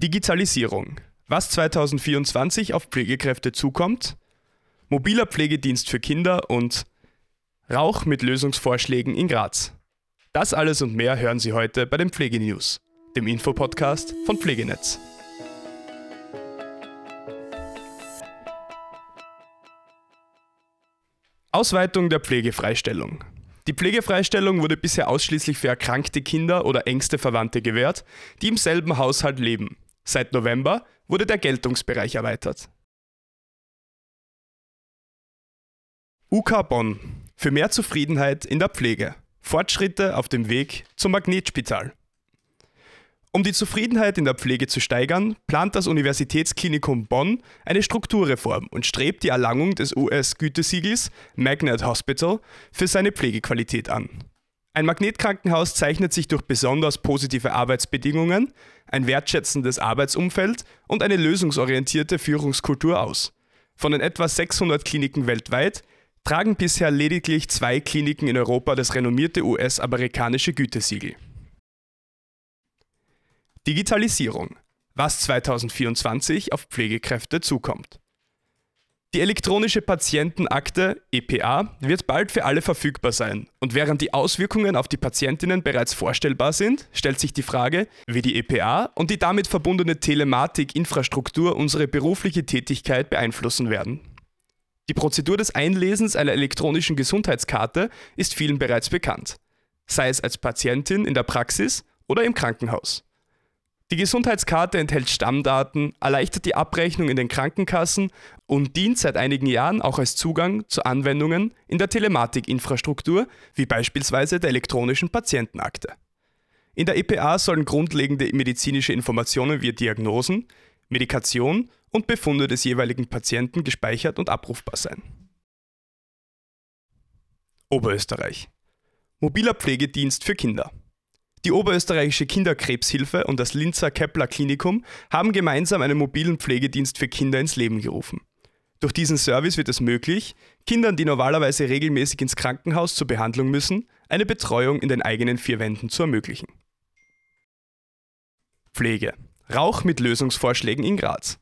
Digitalisierung. Was 2024 auf Pflegekräfte zukommt, mobiler Pflegedienst für Kinder und Rauch mit Lösungsvorschlägen in Graz. Das alles und mehr hören Sie heute bei den Pflegenews, dem Infopodcast von Pflegenetz. Ausweitung der Pflegefreistellung. Die Pflegefreistellung wurde bisher ausschließlich für erkrankte Kinder oder engste Verwandte gewährt, die im selben Haushalt leben. Seit November wurde der Geltungsbereich erweitert. UK Bonn. Für mehr Zufriedenheit in der Pflege. Fortschritte auf dem Weg zum Magnetspital. Um die Zufriedenheit in der Pflege zu steigern, plant das Universitätsklinikum Bonn eine Strukturreform und strebt die Erlangung des US-Gütesiegels Magnet Hospital für seine Pflegequalität an. Ein Magnetkrankenhaus zeichnet sich durch besonders positive Arbeitsbedingungen, ein wertschätzendes Arbeitsumfeld und eine lösungsorientierte Führungskultur aus. Von den etwa 600 Kliniken weltweit tragen bisher lediglich zwei Kliniken in Europa das renommierte US-amerikanische Gütesiegel. Digitalisierung. Was 2024 auf Pflegekräfte zukommt. Die elektronische Patientenakte EPA wird bald für alle verfügbar sein. Und während die Auswirkungen auf die Patientinnen bereits vorstellbar sind, stellt sich die Frage, wie die EPA und die damit verbundene Telematik-Infrastruktur unsere berufliche Tätigkeit beeinflussen werden. Die Prozedur des Einlesens einer elektronischen Gesundheitskarte ist vielen bereits bekannt, sei es als Patientin in der Praxis oder im Krankenhaus. Die Gesundheitskarte enthält Stammdaten, erleichtert die Abrechnung in den Krankenkassen und dient seit einigen Jahren auch als Zugang zu Anwendungen in der Telematikinfrastruktur, wie beispielsweise der elektronischen Patientenakte. In der EPA sollen grundlegende medizinische Informationen wie Diagnosen, Medikation und Befunde des jeweiligen Patienten gespeichert und abrufbar sein. Oberösterreich. Mobiler Pflegedienst für Kinder. Die Oberösterreichische Kinderkrebshilfe und das Linzer Kepler Klinikum haben gemeinsam einen mobilen Pflegedienst für Kinder ins Leben gerufen. Durch diesen Service wird es möglich, Kindern, die normalerweise regelmäßig ins Krankenhaus zur Behandlung müssen, eine Betreuung in den eigenen vier Wänden zu ermöglichen. Pflege. Rauch mit Lösungsvorschlägen in Graz.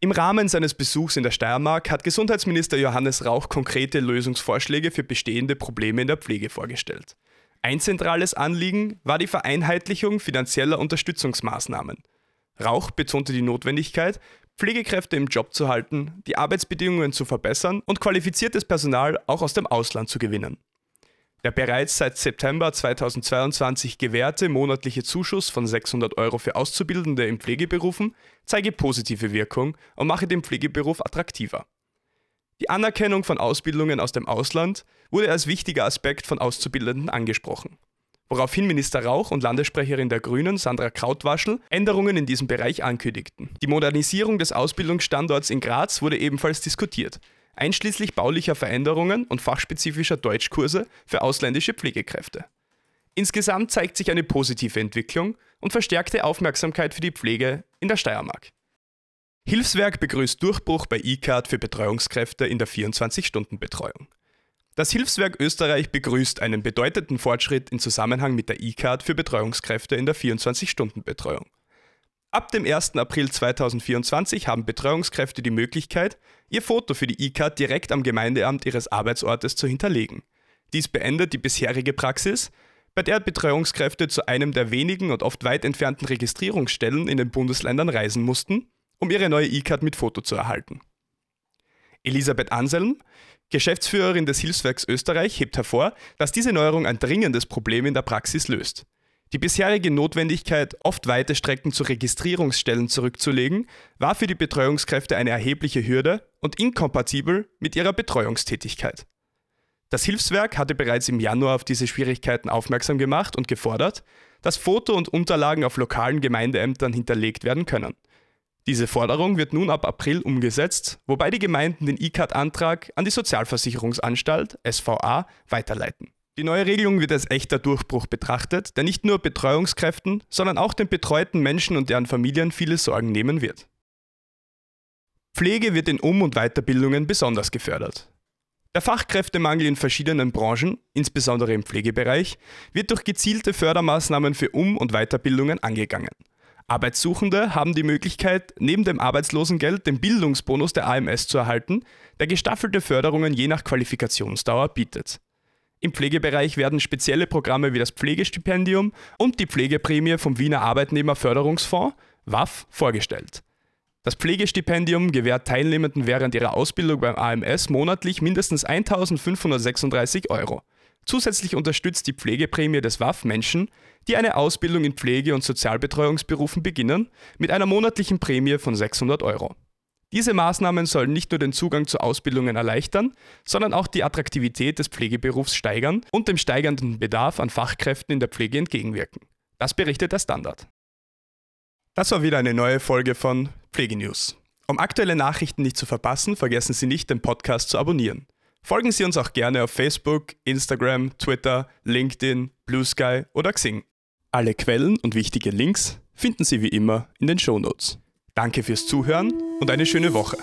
Im Rahmen seines Besuchs in der Steiermark hat Gesundheitsminister Johannes Rauch konkrete Lösungsvorschläge für bestehende Probleme in der Pflege vorgestellt. Ein zentrales Anliegen war die Vereinheitlichung finanzieller Unterstützungsmaßnahmen. Rauch betonte die Notwendigkeit, Pflegekräfte im Job zu halten, die Arbeitsbedingungen zu verbessern und qualifiziertes Personal auch aus dem Ausland zu gewinnen. Der bereits seit September 2022 gewährte monatliche Zuschuss von 600 Euro für Auszubildende in Pflegeberufen zeige positive Wirkung und mache den Pflegeberuf attraktiver. Die Anerkennung von Ausbildungen aus dem Ausland wurde als wichtiger Aspekt von Auszubildenden angesprochen. Woraufhin Minister Rauch und Landessprecherin der Grünen Sandra Krautwaschel Änderungen in diesem Bereich ankündigten. Die Modernisierung des Ausbildungsstandorts in Graz wurde ebenfalls diskutiert, einschließlich baulicher Veränderungen und fachspezifischer Deutschkurse für ausländische Pflegekräfte. Insgesamt zeigt sich eine positive Entwicklung und verstärkte Aufmerksamkeit für die Pflege in der Steiermark. Hilfswerk begrüßt Durchbruch bei eCard für Betreuungskräfte in der 24-Stunden-Betreuung. Das Hilfswerk Österreich begrüßt einen bedeutenden Fortschritt in Zusammenhang mit der eCard für Betreuungskräfte in der 24-Stunden-Betreuung. Ab dem 1. April 2024 haben Betreuungskräfte die Möglichkeit, ihr Foto für die eCard direkt am Gemeindeamt ihres Arbeitsortes zu hinterlegen. Dies beendet die bisherige Praxis, bei der Betreuungskräfte zu einem der wenigen und oft weit entfernten Registrierungsstellen in den Bundesländern reisen mussten, um ihre neue E-Card mit Foto zu erhalten. Elisabeth Anselm, Geschäftsführerin des Hilfswerks Österreich, hebt hervor, dass diese Neuerung ein dringendes Problem in der Praxis löst. Die bisherige Notwendigkeit, oft weite Strecken zu Registrierungsstellen zurückzulegen, war für die Betreuungskräfte eine erhebliche Hürde und inkompatibel mit ihrer Betreuungstätigkeit. Das Hilfswerk hatte bereits im Januar auf diese Schwierigkeiten aufmerksam gemacht und gefordert, dass Foto und Unterlagen auf lokalen Gemeindeämtern hinterlegt werden können. Diese Forderung wird nun ab April umgesetzt, wobei die Gemeinden den E-Card-Antrag an die Sozialversicherungsanstalt SVA weiterleiten. Die neue Regelung wird als echter Durchbruch betrachtet, der nicht nur Betreuungskräften, sondern auch den betreuten Menschen und deren Familien viele Sorgen nehmen wird. Pflege wird in Um- und Weiterbildungen besonders gefördert. Der Fachkräftemangel in verschiedenen Branchen, insbesondere im Pflegebereich, wird durch gezielte Fördermaßnahmen für Um- und Weiterbildungen angegangen. Arbeitssuchende haben die Möglichkeit, neben dem Arbeitslosengeld den Bildungsbonus der AMS zu erhalten, der gestaffelte Förderungen je nach Qualifikationsdauer bietet. Im Pflegebereich werden spezielle Programme wie das Pflegestipendium und die Pflegeprämie vom Wiener Arbeitnehmerförderungsfonds WAF vorgestellt. Das Pflegestipendium gewährt Teilnehmenden während ihrer Ausbildung beim AMS monatlich mindestens 1536 Euro. Zusätzlich unterstützt die Pflegeprämie des WAF Menschen, die eine Ausbildung in Pflege- und Sozialbetreuungsberufen beginnen, mit einer monatlichen Prämie von 600 Euro. Diese Maßnahmen sollen nicht nur den Zugang zu Ausbildungen erleichtern, sondern auch die Attraktivität des Pflegeberufs steigern und dem steigenden Bedarf an Fachkräften in der Pflege entgegenwirken. Das berichtet der Standard. Das war wieder eine neue Folge von Pflegenews. Um aktuelle Nachrichten nicht zu verpassen, vergessen Sie nicht, den Podcast zu abonnieren. Folgen Sie uns auch gerne auf Facebook, Instagram, Twitter, LinkedIn, Blue Sky oder Xing. Alle Quellen und wichtige Links finden Sie wie immer in den Shownotes. Danke fürs Zuhören und eine schöne Woche.